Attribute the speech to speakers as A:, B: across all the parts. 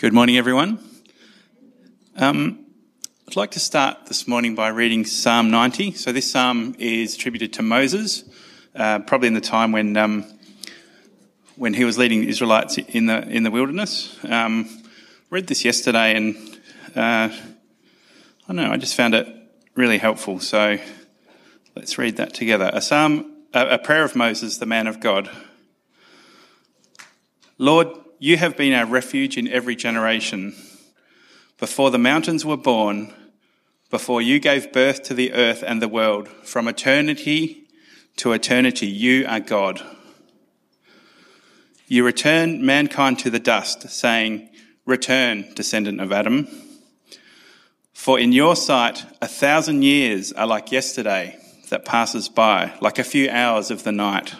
A: Good morning, everyone. Um, I'd like to start this morning by reading Psalm 90. So, this psalm is attributed to Moses, uh, probably in the time when um, when he was leading the Israelites in the in the wilderness. Um, read this yesterday, and uh, I don't know. I just found it really helpful. So, let's read that together. A psalm, a, a prayer of Moses, the man of God. Lord, you have been our refuge in every generation. Before the mountains were born, before you gave birth to the earth and the world, from eternity to eternity, you are God. You return mankind to the dust, saying, Return, descendant of Adam. For in your sight, a thousand years are like yesterday that passes by, like a few hours of the night.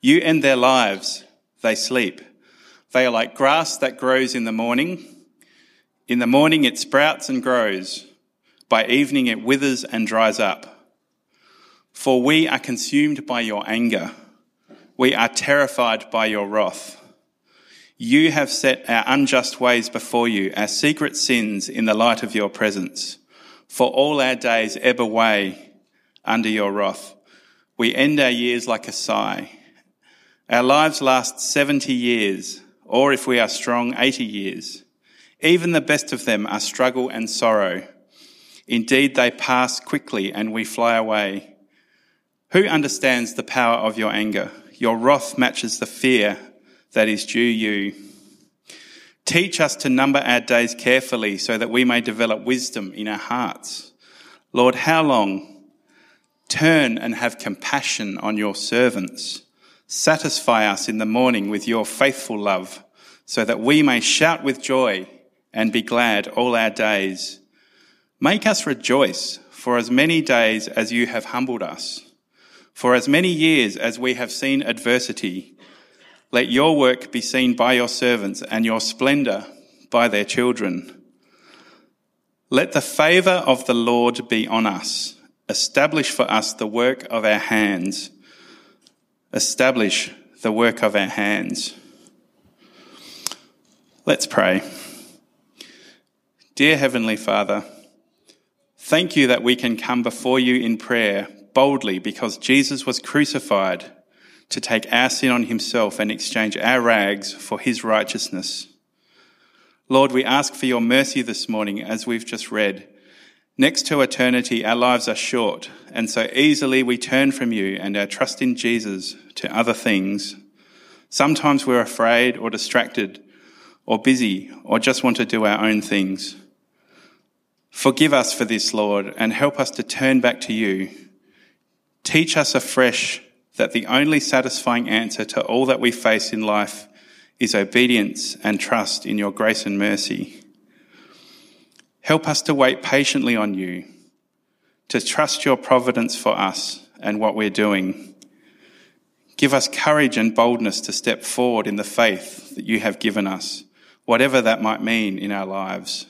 A: You end their lives, they sleep. They are like grass that grows in the morning. In the morning it sprouts and grows. By evening it withers and dries up. For we are consumed by your anger. We are terrified by your wrath. You have set our unjust ways before you, our secret sins in the light of your presence. For all our days ebb away under your wrath. We end our years like a sigh. Our lives last 70 years or if we are strong, 80 years. Even the best of them are struggle and sorrow. Indeed, they pass quickly and we fly away. Who understands the power of your anger? Your wrath matches the fear that is due you. Teach us to number our days carefully so that we may develop wisdom in our hearts. Lord, how long? Turn and have compassion on your servants. Satisfy us in the morning with your faithful love, so that we may shout with joy and be glad all our days. Make us rejoice for as many days as you have humbled us, for as many years as we have seen adversity. Let your work be seen by your servants and your splendour by their children. Let the favour of the Lord be on us. Establish for us the work of our hands establish the work of our hands. Let's pray. Dear Heavenly Father, thank you that we can come before you in prayer boldly because Jesus was crucified to take our sin on himself and exchange our rags for his righteousness. Lord, we ask for your mercy this morning as we've just read. Next to eternity, our lives are short, and so easily we turn from you and our trust in Jesus to other things. Sometimes we're afraid or distracted or busy or just want to do our own things. Forgive us for this, Lord, and help us to turn back to you. Teach us afresh that the only satisfying answer to all that we face in life is obedience and trust in your grace and mercy. Help us to wait patiently on you, to trust your providence for us and what we're doing. Give us courage and boldness to step forward in the faith that you have given us, whatever that might mean in our lives.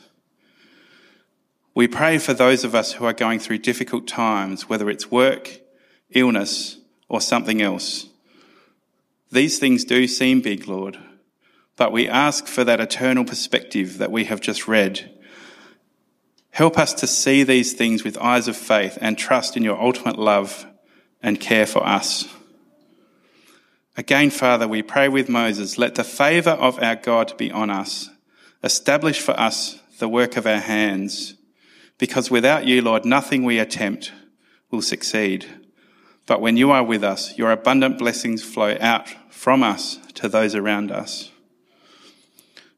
A: We pray for those of us who are going through difficult times, whether it's work, illness, or something else. These things do seem big, Lord, but we ask for that eternal perspective that we have just read Help us to see these things with eyes of faith and trust in your ultimate love and care for us. Again, Father, we pray with Moses, let the favour of our God be on us. Establish for us the work of our hands, because without you, Lord, nothing we attempt will succeed. But when you are with us, your abundant blessings flow out from us to those around us.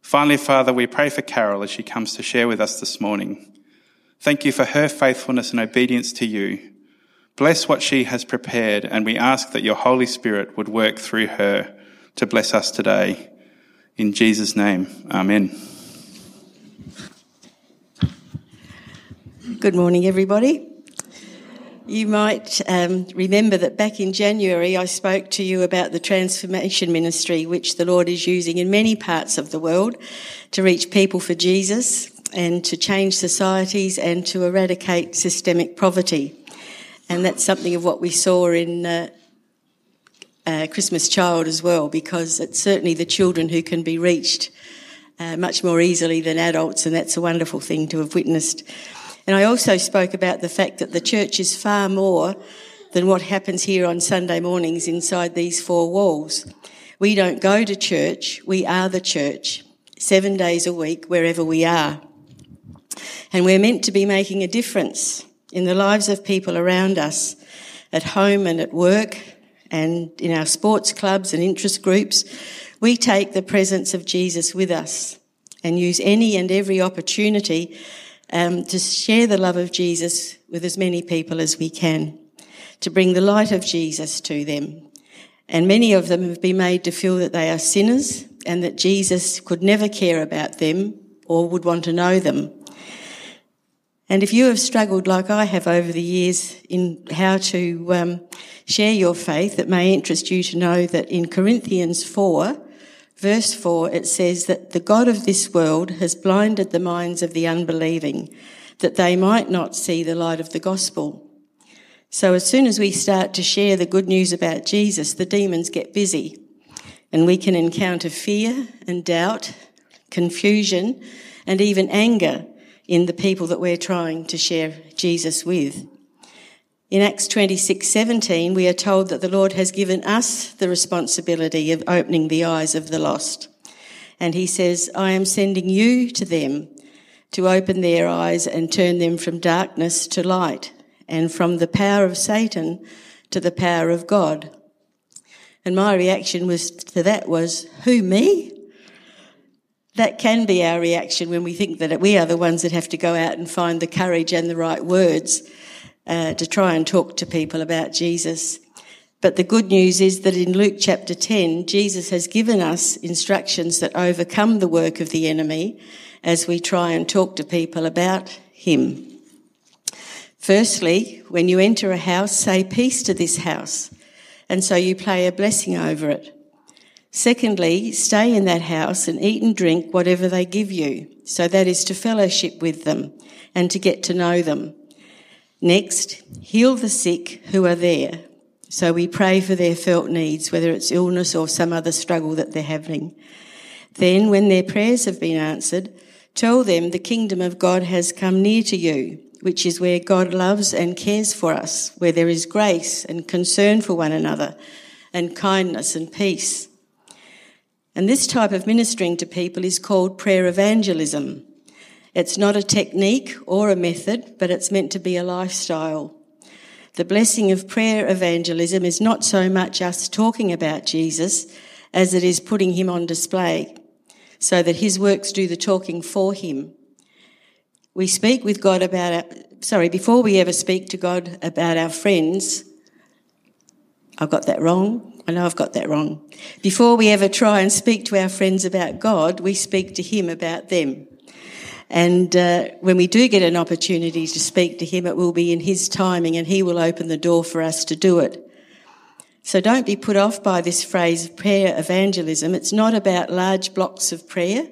A: Finally, Father, we pray for Carol as she comes to share with us this morning. Thank you for her faithfulness and obedience to you. Bless what she has prepared, and we ask that your Holy Spirit would work through her to bless us today. In Jesus' name, Amen.
B: Good morning, everybody. You might um, remember that back in January, I spoke to you about the transformation ministry, which the Lord is using in many parts of the world to reach people for Jesus and to change societies and to eradicate systemic poverty. And that's something of what we saw in uh, uh, Christmas Child as well, because it's certainly the children who can be reached uh, much more easily than adults, and that's a wonderful thing to have witnessed. And I also spoke about the fact that the church is far more than what happens here on Sunday mornings inside these four walls. We don't go to church, we are the church, seven days a week, wherever we are. And we're meant to be making a difference in the lives of people around us, at home and at work, and in our sports clubs and interest groups. We take the presence of Jesus with us and use any and every opportunity um, to share the love of Jesus with as many people as we can, to bring the light of Jesus to them. And many of them have been made to feel that they are sinners and that Jesus could never care about them or would want to know them. And if you have struggled like I have over the years in how to um, share your faith, it may interest you to know that in Corinthians 4, verse 4, it says that the God of this world has blinded the minds of the unbelieving, that they might not see the light of the gospel. So as soon as we start to share the good news about Jesus, the demons get busy and we can encounter fear and doubt, confusion, and even anger in the people that we're trying to share Jesus with. In Acts 26:17 we are told that the Lord has given us the responsibility of opening the eyes of the lost. And he says, "I am sending you to them to open their eyes and turn them from darkness to light and from the power of Satan to the power of God." And my reaction was to that was, "Who me?" That can be our reaction when we think that we are the ones that have to go out and find the courage and the right words uh, to try and talk to people about Jesus. But the good news is that in Luke chapter 10, Jesus has given us instructions that overcome the work of the enemy as we try and talk to people about him. Firstly, when you enter a house, say peace to this house. And so you play a blessing over it. Secondly, stay in that house and eat and drink whatever they give you. So that is to fellowship with them and to get to know them. Next, heal the sick who are there. So we pray for their felt needs, whether it's illness or some other struggle that they're having. Then, when their prayers have been answered, tell them the kingdom of God has come near to you, which is where God loves and cares for us, where there is grace and concern for one another, and kindness and peace. And this type of ministering to people is called prayer evangelism. It's not a technique or a method, but it's meant to be a lifestyle. The blessing of prayer evangelism is not so much us talking about Jesus as it is putting him on display so that his works do the talking for him. We speak with God about our, sorry, before we ever speak to God about our friends, I've got that wrong. I know I've got that wrong. Before we ever try and speak to our friends about God, we speak to him about them. And uh, when we do get an opportunity to speak to him, it will be in his timing and he will open the door for us to do it. So don't be put off by this phrase prayer evangelism. It's not about large blocks of prayer.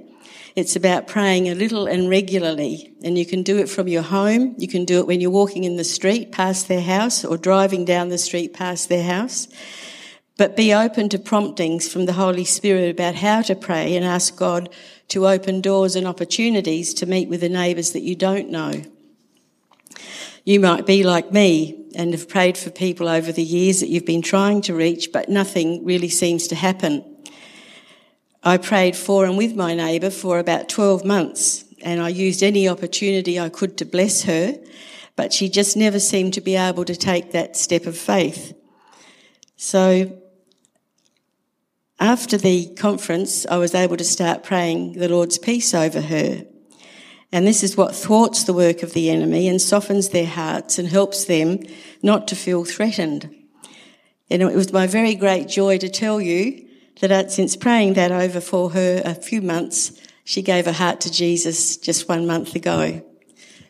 B: It's about praying a little and regularly. And you can do it from your home. You can do it when you're walking in the street past their house or driving down the street past their house. But be open to promptings from the Holy Spirit about how to pray and ask God to open doors and opportunities to meet with the neighbours that you don't know. You might be like me and have prayed for people over the years that you've been trying to reach, but nothing really seems to happen. I prayed for and with my neighbour for about 12 months, and I used any opportunity I could to bless her, but she just never seemed to be able to take that step of faith. So after the conference, I was able to start praying the Lord's peace over her. And this is what thwarts the work of the enemy and softens their hearts and helps them not to feel threatened. And it was my very great joy to tell you that since praying that over for her a few months, she gave her heart to Jesus just one month ago.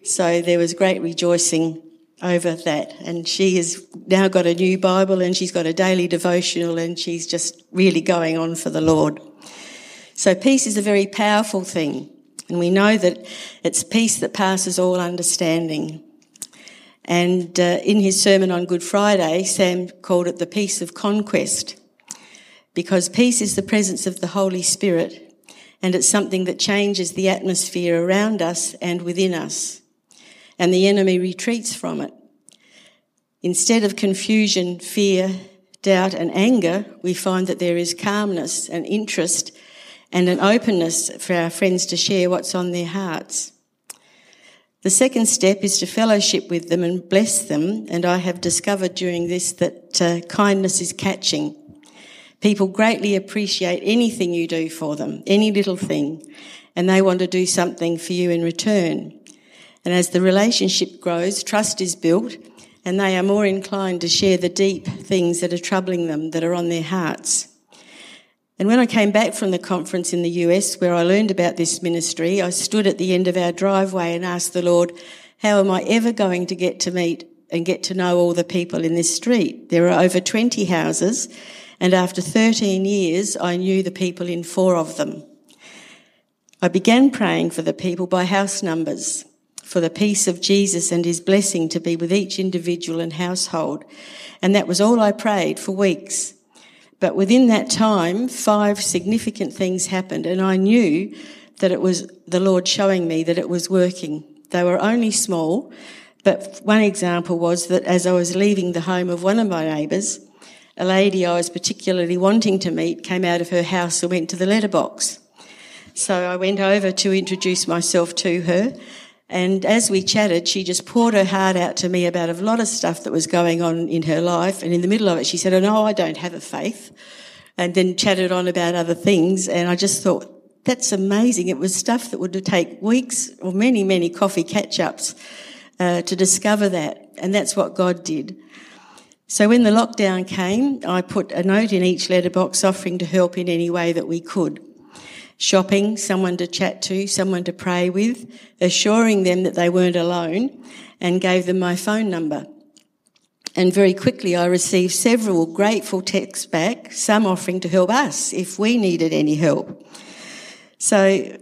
B: So there was great rejoicing over that. And she has now got a new Bible and she's got a daily devotional and she's just really going on for the Lord. So peace is a very powerful thing. And we know that it's peace that passes all understanding. And uh, in his sermon on Good Friday, Sam called it the peace of conquest because peace is the presence of the Holy Spirit and it's something that changes the atmosphere around us and within us. And the enemy retreats from it. Instead of confusion, fear, doubt, and anger, we find that there is calmness and interest and an openness for our friends to share what's on their hearts. The second step is to fellowship with them and bless them, and I have discovered during this that uh, kindness is catching. People greatly appreciate anything you do for them, any little thing, and they want to do something for you in return. And as the relationship grows, trust is built, and they are more inclined to share the deep things that are troubling them, that are on their hearts. And when I came back from the conference in the US where I learned about this ministry, I stood at the end of our driveway and asked the Lord, how am I ever going to get to meet and get to know all the people in this street? There are over 20 houses and after 13 years, I knew the people in four of them. I began praying for the people by house numbers, for the peace of Jesus and his blessing to be with each individual and household. And that was all I prayed for weeks. But within that time, five significant things happened and I knew that it was the Lord showing me that it was working. They were only small, but one example was that as I was leaving the home of one of my neighbours, a lady I was particularly wanting to meet came out of her house and went to the letterbox. So I went over to introduce myself to her. And as we chatted, she just poured her heart out to me about a lot of stuff that was going on in her life. And in the middle of it, she said, Oh, no, I don't have a faith. And then chatted on about other things. And I just thought, that's amazing. It was stuff that would take weeks or many, many coffee catch ups uh, to discover that. And that's what God did. So when the lockdown came, I put a note in each letterbox offering to help in any way that we could. Shopping, someone to chat to, someone to pray with, assuring them that they weren't alone, and gave them my phone number. And very quickly I received several grateful texts back, some offering to help us if we needed any help. So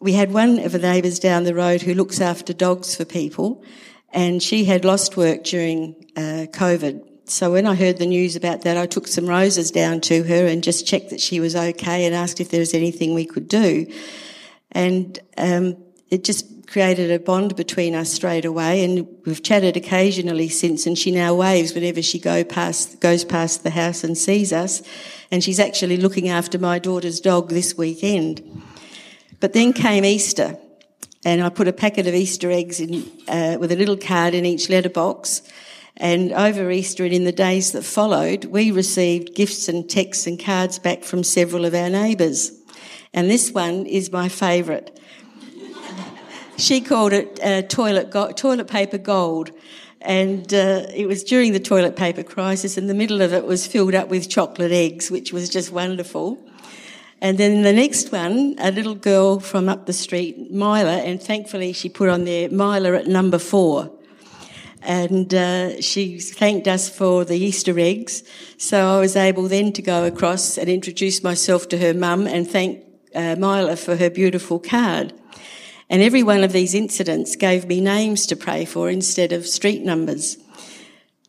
B: we had one of the neighbours down the road who looks after dogs for people, and she had lost work during uh, COVID. So when I heard the news about that, I took some roses down to her and just checked that she was okay and asked if there was anything we could do. And um, it just created a bond between us straight away. And we've chatted occasionally since. And she now waves whenever she go past goes past the house and sees us. And she's actually looking after my daughter's dog this weekend. But then came Easter, and I put a packet of Easter eggs in, uh, with a little card in each letterbox. And over Easter and in the days that followed, we received gifts and texts and cards back from several of our neighbours. And this one is my favourite. she called it uh, toilet, go- toilet paper gold. And uh, it was during the toilet paper crisis, and the middle of it was filled up with chocolate eggs, which was just wonderful. And then the next one, a little girl from up the street, Mila, and thankfully she put on there Mila at number four. And uh, she thanked us for the Easter eggs. So I was able then to go across and introduce myself to her mum and thank uh, Mila for her beautiful card. And every one of these incidents gave me names to pray for instead of street numbers.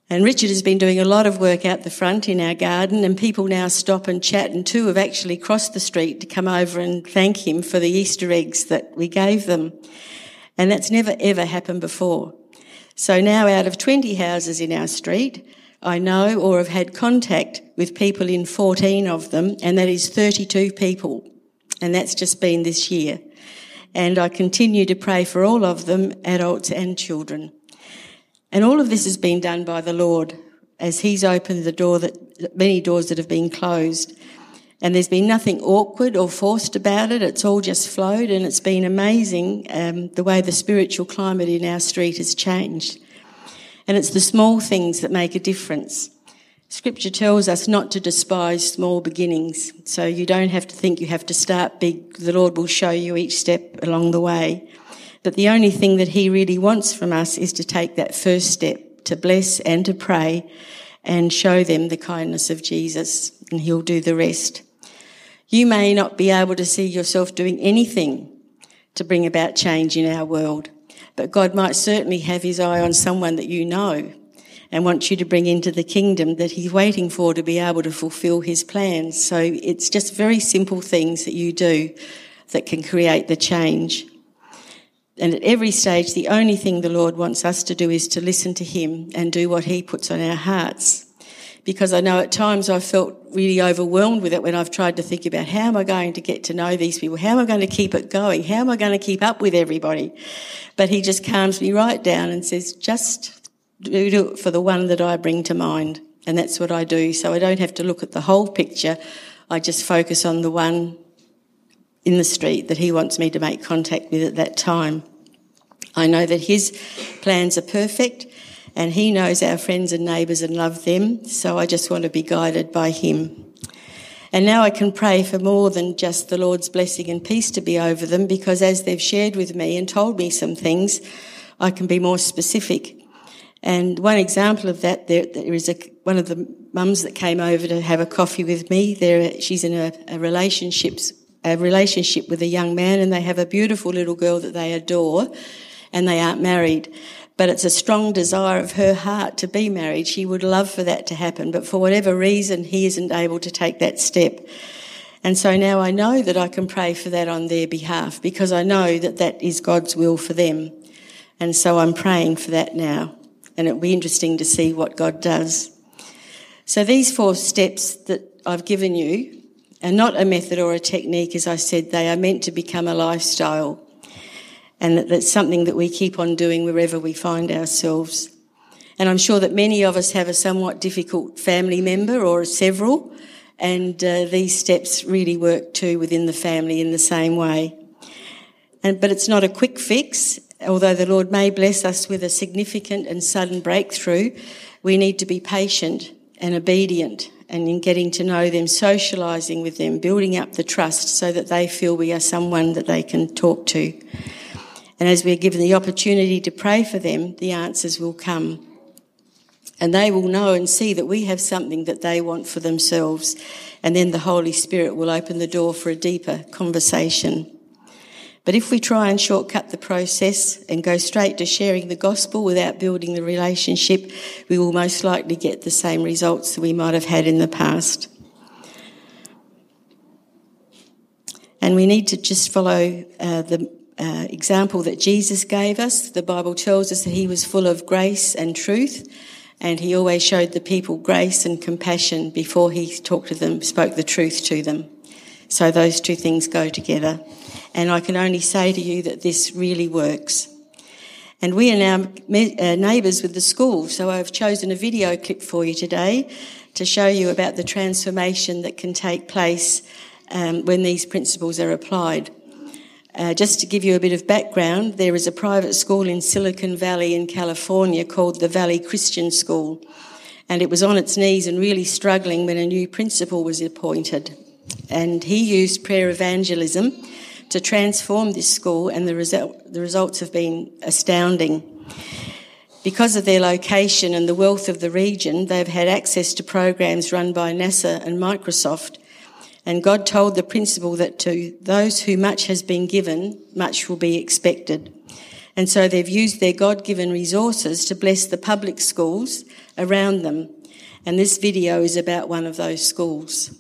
B: And Richard has been doing a lot of work out the front in our garden, and people now stop and chat. And two have actually crossed the street to come over and thank him for the Easter eggs that we gave them. And that's never ever happened before. So now, out of 20 houses in our street, I know or have had contact with people in 14 of them, and that is 32 people. And that's just been this year. And I continue to pray for all of them, adults and children. And all of this has been done by the Lord as He's opened the door that many doors that have been closed. And there's been nothing awkward or forced about it. It's all just flowed, and it's been amazing um, the way the spiritual climate in our street has changed. And it's the small things that make a difference. Scripture tells us not to despise small beginnings. So you don't have to think you have to start big. The Lord will show you each step along the way. But the only thing that he really wants from us is to take that first step to bless and to pray and show them the kindness of Jesus, and he'll do the rest. You may not be able to see yourself doing anything to bring about change in our world, but God might certainly have his eye on someone that you know. and wants you to bring into the kingdom that he's waiting for to be able to fulfill his plans. So it's just very simple things that you do that can create the change. And at every stage, the only thing the Lord wants us to do is to listen to him and do what he puts on our hearts. Because I know at times I've felt really overwhelmed with it when I've tried to think about how am I going to get to know these people? How am I going to keep it going? How am I going to keep up with everybody? But he just calms me right down and says, just do it for the one that I bring to mind. And that's what I do. So I don't have to look at the whole picture. I just focus on the one in the street that he wants me to make contact with at that time. I know that his plans are perfect and he knows our friends and neighbours and love them. So I just want to be guided by him. And now I can pray for more than just the Lord's blessing and peace to be over them because as they've shared with me and told me some things, I can be more specific. And one example of that, there, there is a, one of the mums that came over to have a coffee with me. There, she's in a, a relationships a relationship with a young man, and they have a beautiful little girl that they adore, and they aren't married. But it's a strong desire of her heart to be married. She would love for that to happen, but for whatever reason, he isn't able to take that step. And so now I know that I can pray for that on their behalf because I know that that is God's will for them. And so I'm praying for that now and it'll be interesting to see what God does. So these four steps that I've given you are not a method or a technique, as I said, they are meant to become a lifestyle. And that that's something that we keep on doing wherever we find ourselves. And I'm sure that many of us have a somewhat difficult family member or several, and uh, these steps really work too within the family in the same way. And, but it's not a quick fix, although the Lord may bless us with a significant and sudden breakthrough, we need to be patient and obedient and in getting to know them, socialising with them, building up the trust so that they feel we are someone that they can talk to. And as we're given the opportunity to pray for them, the answers will come. And they will know and see that we have something that they want for themselves. And then the Holy Spirit will open the door for a deeper conversation. But if we try and shortcut the process and go straight to sharing the gospel without building the relationship, we will most likely get the same results that we might have had in the past. And we need to just follow uh, the uh, example that Jesus gave us. The Bible tells us that he was full of grace and truth, and he always showed the people grace and compassion before he talked to them, spoke the truth to them. So those two things go together. And I can only say to you that this really works. And we are now uh, neighbours with the school, so I've chosen a video clip for you today to show you about the transformation that can take place um, when these principles are applied. Uh, just to give you a bit of background, there is a private school in Silicon Valley in California called the Valley Christian School, and it was on its knees and really struggling when a new principal was appointed and he used prayer evangelism to transform this school, and the, result, the results have been astounding. Because of their location and the wealth of the region, they've had access to programs run by NASA and Microsoft. And God told the principal that to those who much has been given, much will be expected. And so they've used their God given resources to bless the public schools around them. And this video is about one of those schools.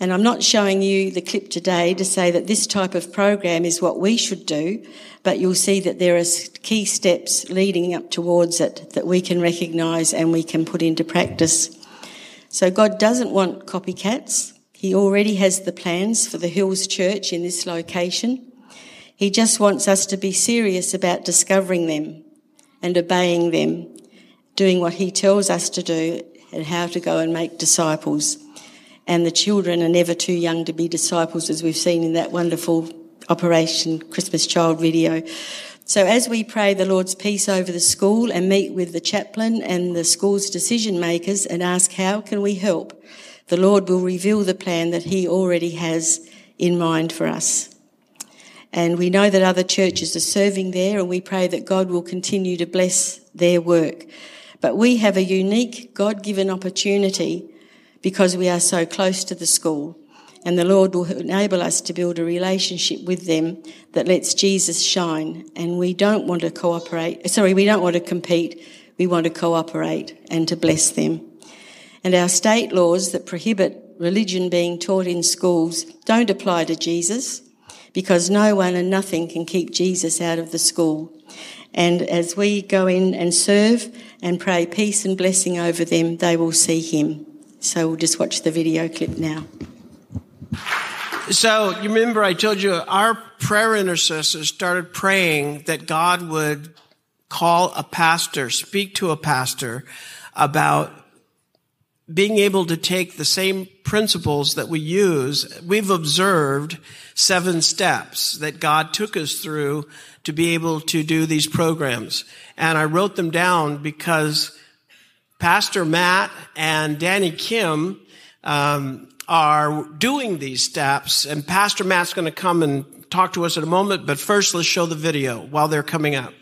B: And I'm not showing you the clip today to say that this type of program is what we should do, but you'll see that there are key steps leading up towards it that we can recognise and we can put into practice. So God doesn't want copycats. He already has the plans for the Hills Church in this location. He just wants us to be serious about discovering them and obeying them, doing what He tells us to do and how to go and make disciples and the children are never too young to be disciples, as we've seen in that wonderful Operation Christmas Child video. So as we pray the Lord's peace over the school and meet with the chaplain and the school's decision makers and ask how can we help, the Lord will reveal the plan that he already has in mind for us. And we know that other churches are serving there and we pray that God will continue to bless their work. But we have a unique God-given opportunity because we are so close to the school. And the Lord will enable us to build a relationship with them that lets Jesus shine. And we don't want to cooperate, sorry, we don't want to compete. we want to cooperate and to bless them. And our state laws that prohibit religion being taught in schools don't apply to Jesus because no one and nothing can keep Jesus out of the school. And as we go in and serve and pray peace and blessing over them, they will see him. So we'll just watch the video clip now.
C: So you remember I told you our prayer intercessors started praying that God would call a pastor, speak to a pastor about being able to take the same principles that we use. We've observed seven steps that God took us through to be able to do these programs. And I wrote them down because Pastor Matt and Danny Kim um, are doing these steps, and Pastor Matt's going to come and talk to us in a moment. But first, let's show the video while they're coming up.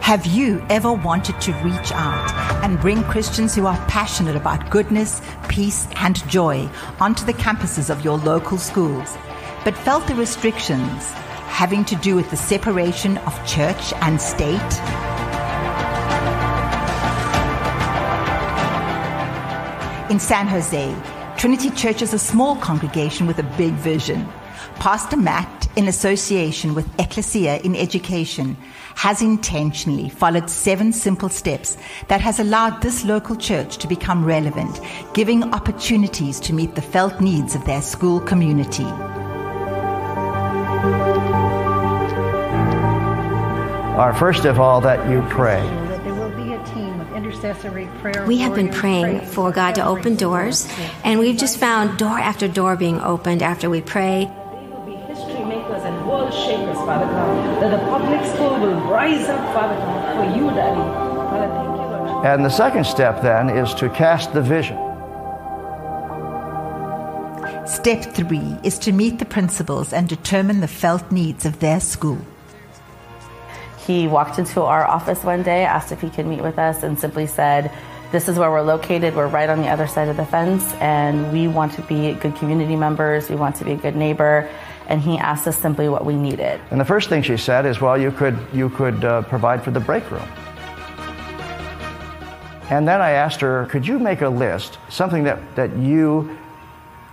D: Have you ever wanted to reach out and bring Christians who are passionate about goodness, peace, and joy onto the campuses of your local schools, but felt the restrictions having to do with the separation of church and state? In San Jose, Trinity Church is a small congregation with a big vision. Pastor Matt, in association with Ecclesia in Education, has intentionally followed seven simple steps that has allowed this local church to become relevant, giving opportunities to meet the felt needs of their school community.
E: Are first of all that you pray.
F: that there will be a team of intercessory prayer.
G: We have been praying for God to open doors, and we've just found door after door being opened after we pray.
H: They will be history makers and world shakers, Father God. That the public school will rise up, Father God, for you, Daddy. Father, thank you, Lord.
E: And the second step then is to cast the vision.
D: Step three is to meet the principals and determine the felt needs of their school.
I: He walked into our office one day, asked if he could meet with us, and simply said, This is where we're located. We're right on the other side of the fence, and we want to be good community members. We want to be a good neighbor. And he asked us simply what we needed.
E: And the first thing she said is, well, you could, you could uh, provide for the break room. And then I asked her, could you make a list, something that, that you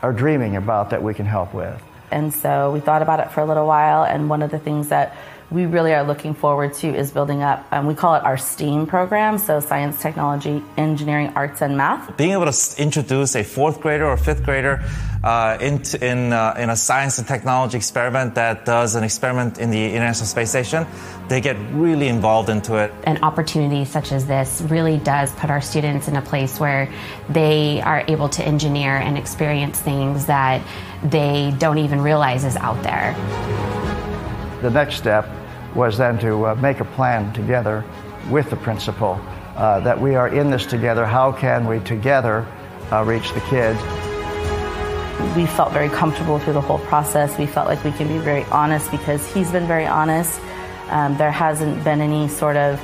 E: are dreaming about that we can help with?
I: And so we thought about it for a little while, and one of the things that we really are looking forward to is building up, um, we call it our STEAM program, so science, technology, engineering, arts, and math.
J: Being able to introduce a fourth grader or fifth grader uh, into, in, uh, in a science and technology experiment that does an experiment in the International Space Station, they get really involved into it.
K: An opportunity such as this really does put our students in a place where they are able to engineer and experience things that they don't even realize is out there.
E: The next step was then to uh, make a plan together with the principal uh, that we are in this together. How can we together uh, reach the kids?
I: We felt very comfortable through the whole process. We felt like we can be very honest because he's been very honest. Um, there hasn't been any sort of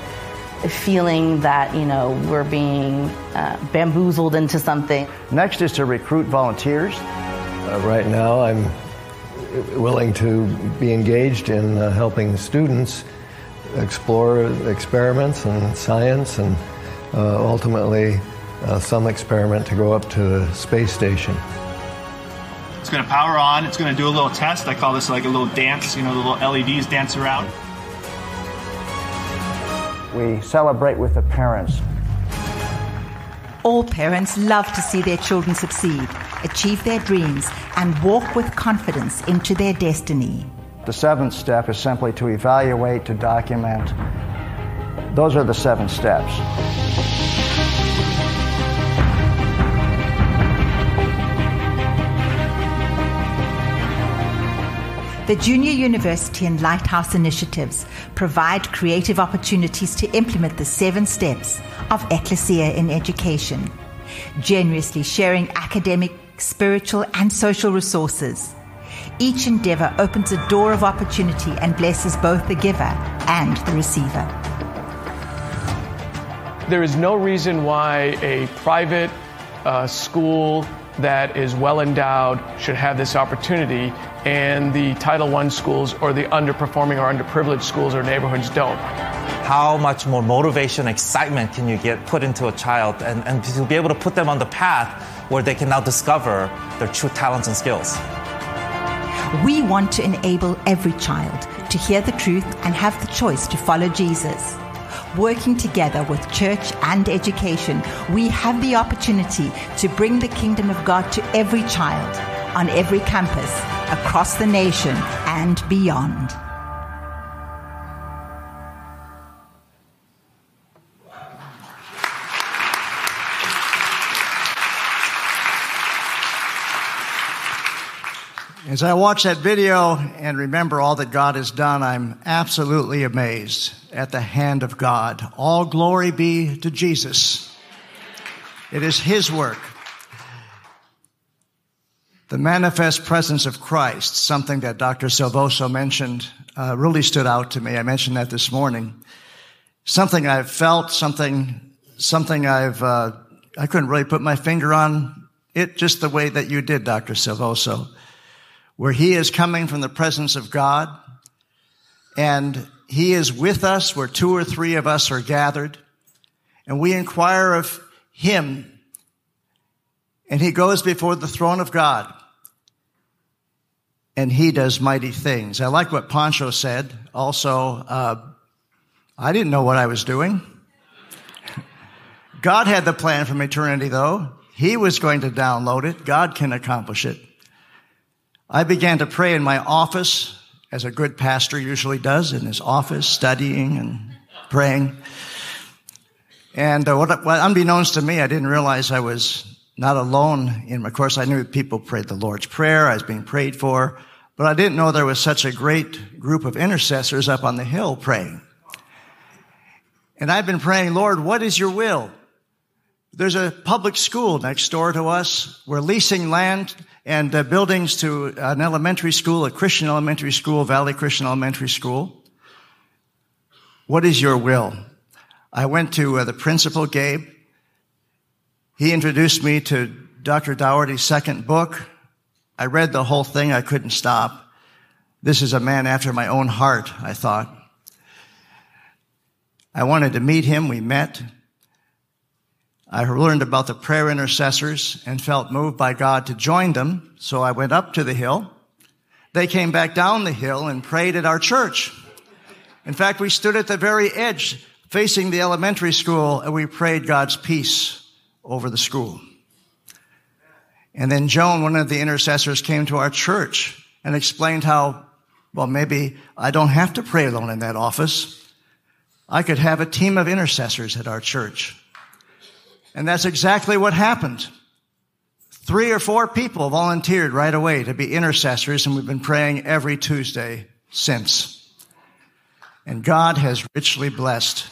I: feeling that, you know, we're being uh, bamboozled into something.
E: Next is to recruit volunteers.
L: Uh, right now, I'm willing to be engaged in uh, helping students explore experiments and science and uh, ultimately uh, some experiment to go up to the space station.
M: It's going to power on. It's going to do a little test. I call this like a little dance. You know, the little LEDs dance around.
E: We celebrate with the parents.
D: All parents love to see their children succeed, achieve their dreams, and walk with confidence into their destiny.
E: The seventh step is simply to evaluate, to document. Those are the seven steps.
D: The Junior University and Lighthouse initiatives provide creative opportunities to implement the seven steps of Ecclesia in education, generously sharing academic, spiritual, and social resources. Each endeavor opens a door of opportunity and blesses both the giver and the receiver.
N: There is no reason why a private uh, school that is well endowed should have this opportunity, and the Title I schools or the underperforming or underprivileged schools or neighborhoods don't.
J: How much more motivation, excitement can you get put into a child and, and to be able to put them on the path where they can now discover their true talents and skills?
D: We want to enable every child to hear the truth and have the choice to follow Jesus. Working together with church and education, we have the opportunity to bring the kingdom of God to every child, on every campus, across the nation, and beyond.
E: As I watch that video and remember all that God has done, I'm absolutely amazed at the hand of God. All glory be to Jesus. It is His work. The manifest presence of Christ, something that Dr. Silvoso mentioned, uh, really stood out to me. I mentioned that this morning. Something I've felt, something, something I've, uh, I couldn't really put my finger on it just the way that you did, Dr. Silvoso where he is coming from the presence of God and he is with us where two or three of us are gathered and we inquire of him and he goes before the throne of God and he does mighty things. I like what Pancho said. Also, uh, I didn't know what I was doing. God had the plan from eternity though. He was going to download it. God can accomplish it. I began to pray in my office, as a good pastor usually does in his office, studying and praying. And uh, what, unbeknownst to me, I didn't realize I was not alone. In, of course, I knew people prayed the Lord's Prayer. I was being prayed for, but I didn't know there was such a great group of intercessors up on the hill praying. And I've been praying, Lord, what is your will? There's a public school next door to us. We're leasing land and uh, buildings to an elementary school, a Christian elementary school, Valley Christian Elementary School. What is your will? I went to uh, the principal, Gabe. He introduced me to Dr. Daugherty's second book. I read the whole thing. I couldn't stop. This is a man after my own heart, I thought. I wanted to meet him. We met. I learned about the prayer intercessors and felt moved by God to join them. So I went up to the hill. They came back down the hill and prayed at our church. In fact, we stood at the very edge facing the elementary school and we prayed God's peace over the school. And then Joan, one of the intercessors, came to our church and explained how, well, maybe I don't have to pray alone in that office. I could have a team of intercessors at our church. And that's exactly what happened. Three or four people volunteered right away to be intercessors, and we've been praying every Tuesday since. And God has richly blessed.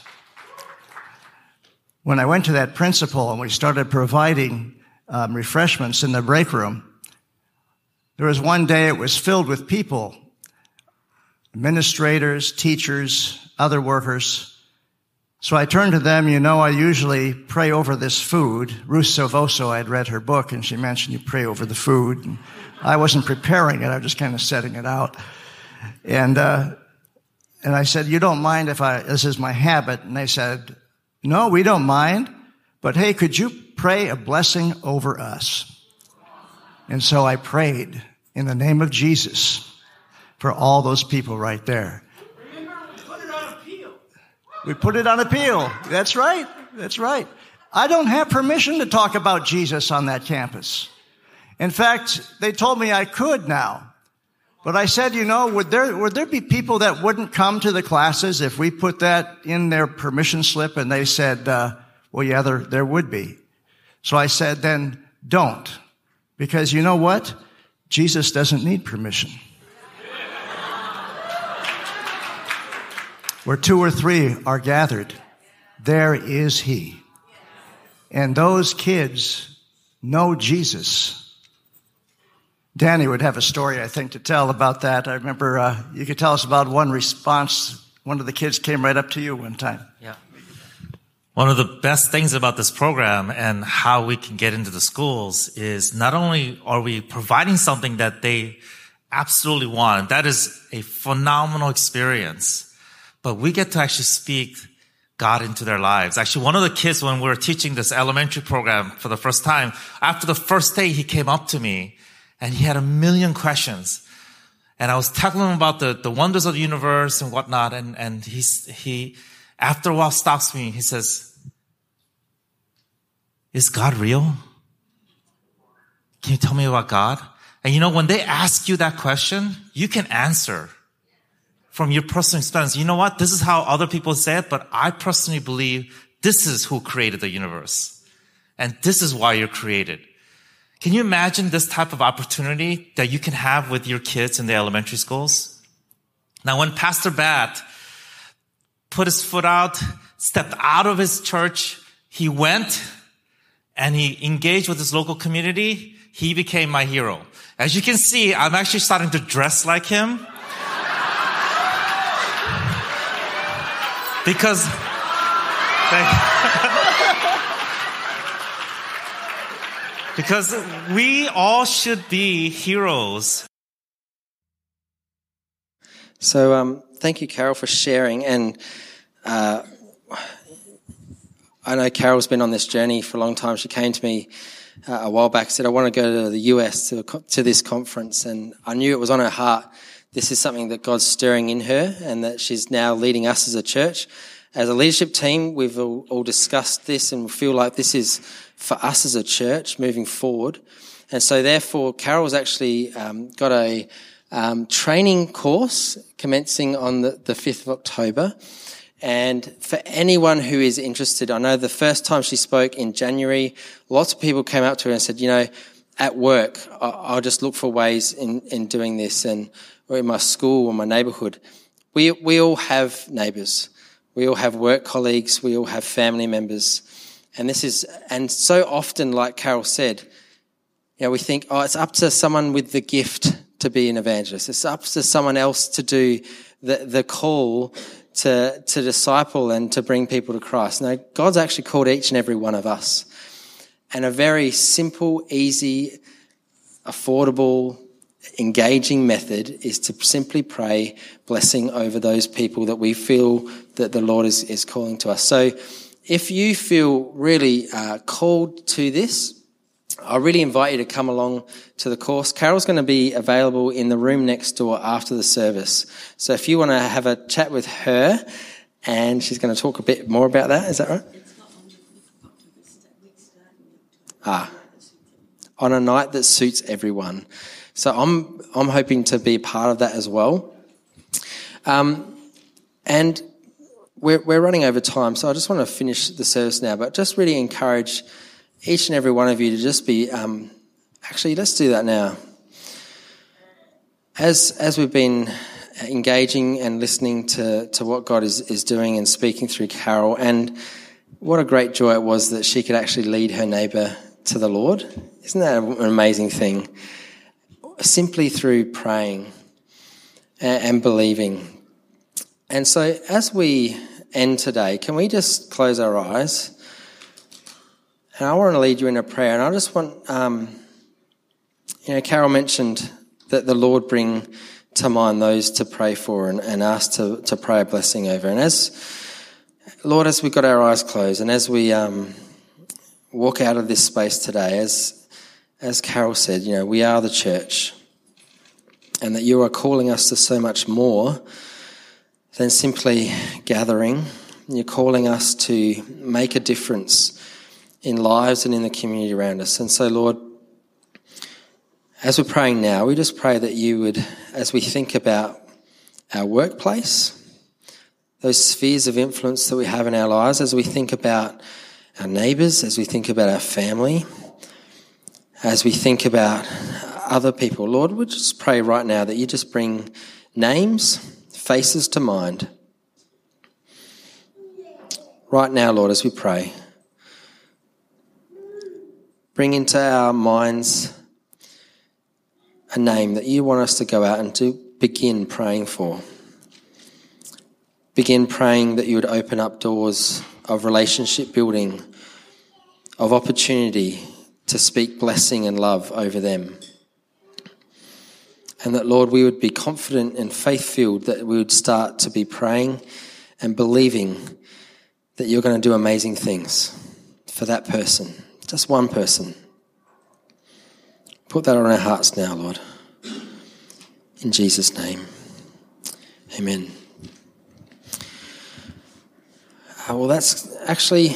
E: When I went to that principal and we started providing um, refreshments in the break room, there was one day it was filled with people, administrators, teachers, other workers, so I turned to them, you know, I usually pray over this food. Ruth Silvoso, I had read her book and she mentioned you pray over the food. And I wasn't preparing it, I was just kind of setting it out. And, uh, and I said, you don't mind if I, this is my habit. And they said, no, we don't mind. But hey, could you pray a blessing over us? And so I prayed in the name of Jesus for all those people right there. We put it on appeal. That's right. That's right. I don't have permission to talk about Jesus on that campus. In fact, they told me I could now. But I said, you know, would there, would there be people that wouldn't come to the classes if we put that in their permission slip? And they said, uh, well, yeah, there, there would be. So I said, then don't. Because you know what? Jesus doesn't need permission. Where two or three are gathered, there is He. And those kids know Jesus. Danny would have a story, I think, to tell about that. I remember uh, you could tell us about one response. One of the kids came right up to you one time.
J: Yeah.
O: One of the best things about this program and how we can get into the schools is not only are we providing something that they absolutely want, that is a phenomenal experience, but we get to actually speak God into their lives. Actually, one of the kids, when we were teaching this elementary program for the first time, after the first day, he came up to me and he had a million questions. And I was telling him about the, the wonders of the universe and whatnot. And, and he's, he, after a while stops me. He says, is God real? Can you tell me about God? And you know, when they ask you that question, you can answer from your personal experience. You know what? This is how other people say it, but I personally believe this is who created the universe. And this is why you're created. Can you imagine this type of opportunity that you can have with your kids in the elementary schools? Now, when Pastor Bat put his foot out, stepped out of his church, he went and he engaged with his local community. He became my hero. As you can see, I'm actually starting to dress like him. Because because we all should be heroes.
P: So, um, thank you, Carol, for sharing. And uh, I know Carol's been on this journey for a long time. She came to me uh, a while back, said, I want to go to the US to, to this conference. And I knew it was on her heart. This is something that God's stirring in her and that she's now leading us as a church. As a leadership team, we've all, all discussed this and feel like this is for us as a church moving forward. And so therefore, Carol's actually um, got a um, training course commencing on the, the 5th of October. And for anyone who is interested, I know the first time she spoke in January, lots of people came up to her and said, you know, at work, I'll just look for ways in, in doing this and, or in my school or my neighborhood. We, we all have neighbors. We all have work colleagues. We all have family members. And this is, and so often, like Carol said, you know, we think, oh, it's up to someone with the gift to be an evangelist. It's up to someone else to do the, the call to, to disciple and to bring people to Christ. No, God's actually called each and every one of us. And a very simple, easy, affordable, engaging method is to simply pray blessing over those people that we feel that the Lord is, is calling to us. So if you feel really uh, called to this, I really invite you to come along to the course. Carol's going to be available in the room next door after the service. So if you want to have a chat with her, and she's going to talk a bit more about that, is that right? Ah, on a night that suits everyone. So I'm I'm hoping to be part of that as well. Um, and we're we're running over time, so I just want to finish the service now. But just really encourage each and every one of you to just be. Um, actually, let's do that now. As as we've been engaging and listening to to what God is is doing and speaking through Carol, and what a great joy it was that she could actually lead her neighbour to the Lord. Isn't that an amazing thing? Simply through praying and believing. And so, as we end today, can we just close our eyes? And I want to lead you in a prayer. And I just want, um, you know, Carol mentioned that the Lord bring to mind those to pray for and, and ask to, to pray a blessing over. And as, Lord, as we've got our eyes closed and as we um, walk out of this space today, as as Carol said, you know, we are the church and that you are calling us to so much more than simply gathering. You're calling us to make a difference in lives and in the community around us. And so, Lord, as we're praying now, we just pray that you would, as we think about our workplace, those spheres of influence that we have in our lives, as we think about our neighbours, as we think about our family, as we think about other people, Lord, we just pray right now that you just bring names, faces to mind. Right now, Lord, as we pray, bring into our minds a name that you want us to go out and to begin praying for. Begin praying that you would open up doors of relationship building, of opportunity to speak blessing and love over them. And that, Lord, we would be confident and faith filled that we would start to be praying and believing that you're going to do amazing things for that person, just one person. Put that on our hearts now, Lord. In Jesus' name. Amen. Uh, well, that's actually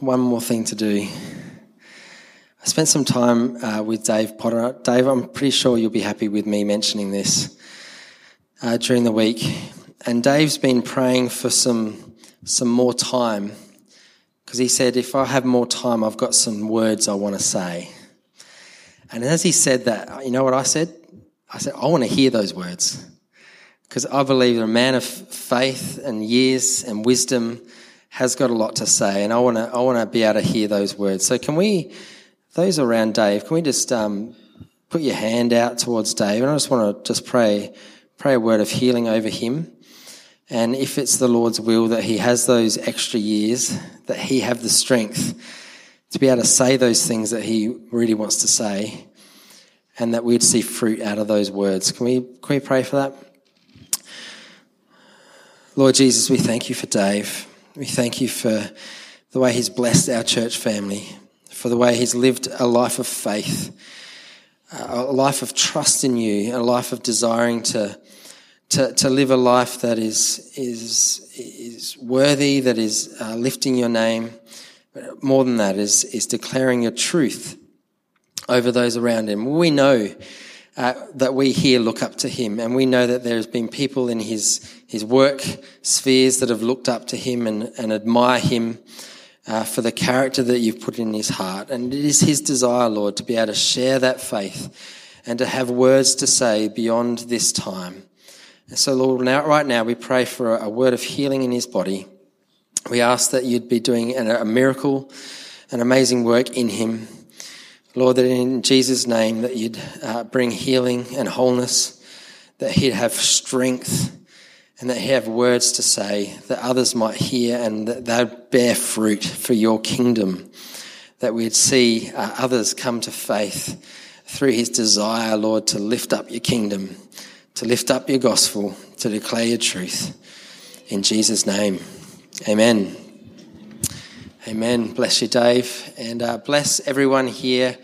P: one more thing to do. I spent some time uh, with Dave Potter. Dave, I'm pretty sure you'll be happy with me mentioning this uh, during the week. And Dave's been praying for some some more time because he said, "If I have more time, I've got some words I want to say." And as he said that, you know what I said? I said, "I want to hear those words." Because I believe a man of faith and years and wisdom has got a lot to say, and I want to I want to be able to hear those words. So can we, those around Dave, can we just um, put your hand out towards Dave, and I just want to just pray pray a word of healing over him. And if it's the Lord's will that he has those extra years, that he have the strength to be able to say those things that he really wants to say, and that we'd see fruit out of those words. Can we, can we pray for that? Lord Jesus, we thank you for Dave. We thank you for the way he's blessed our church family, for the way he's lived a life of faith, a life of trust in you, a life of desiring to to, to live a life that is, is, is worthy, that is uh, lifting your name. But more than that, is, is declaring your truth over those around him. We know uh, that we here look up to him, and we know that there's been people in his, his work spheres that have looked up to him and, and admire him. Uh, for the character that you've put in his heart. And it is his desire, Lord, to be able to share that faith and to have words to say beyond this time. And so, Lord, now, right now we pray for a, word of healing in his body. We ask that you'd be doing a miracle, an amazing work in him. Lord, that in Jesus' name that you'd uh, bring healing and wholeness, that he'd have strength, and that he'd have words to say that others might hear and that they'd bear fruit for your kingdom. That we'd see uh, others come to faith through his desire, Lord, to lift up your kingdom to lift up your gospel, to declare your truth. In Jesus' name, amen. Amen. Bless you, Dave, and uh, bless everyone here.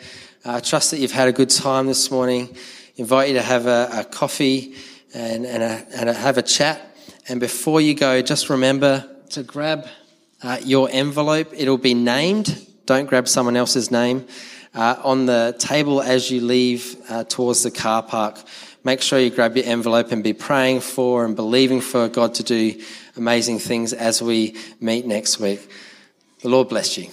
P: I uh, trust that you've had a good time this morning. Invite you to have a, a coffee and, and, a, and a, have a chat. And before you go, just remember to grab uh, your envelope. It'll be named. Don't grab someone else's name. Uh, on the table as you leave uh, towards the car park make sure you grab your envelope and be praying for and believing for God to do amazing things as we meet next week. The Lord bless you.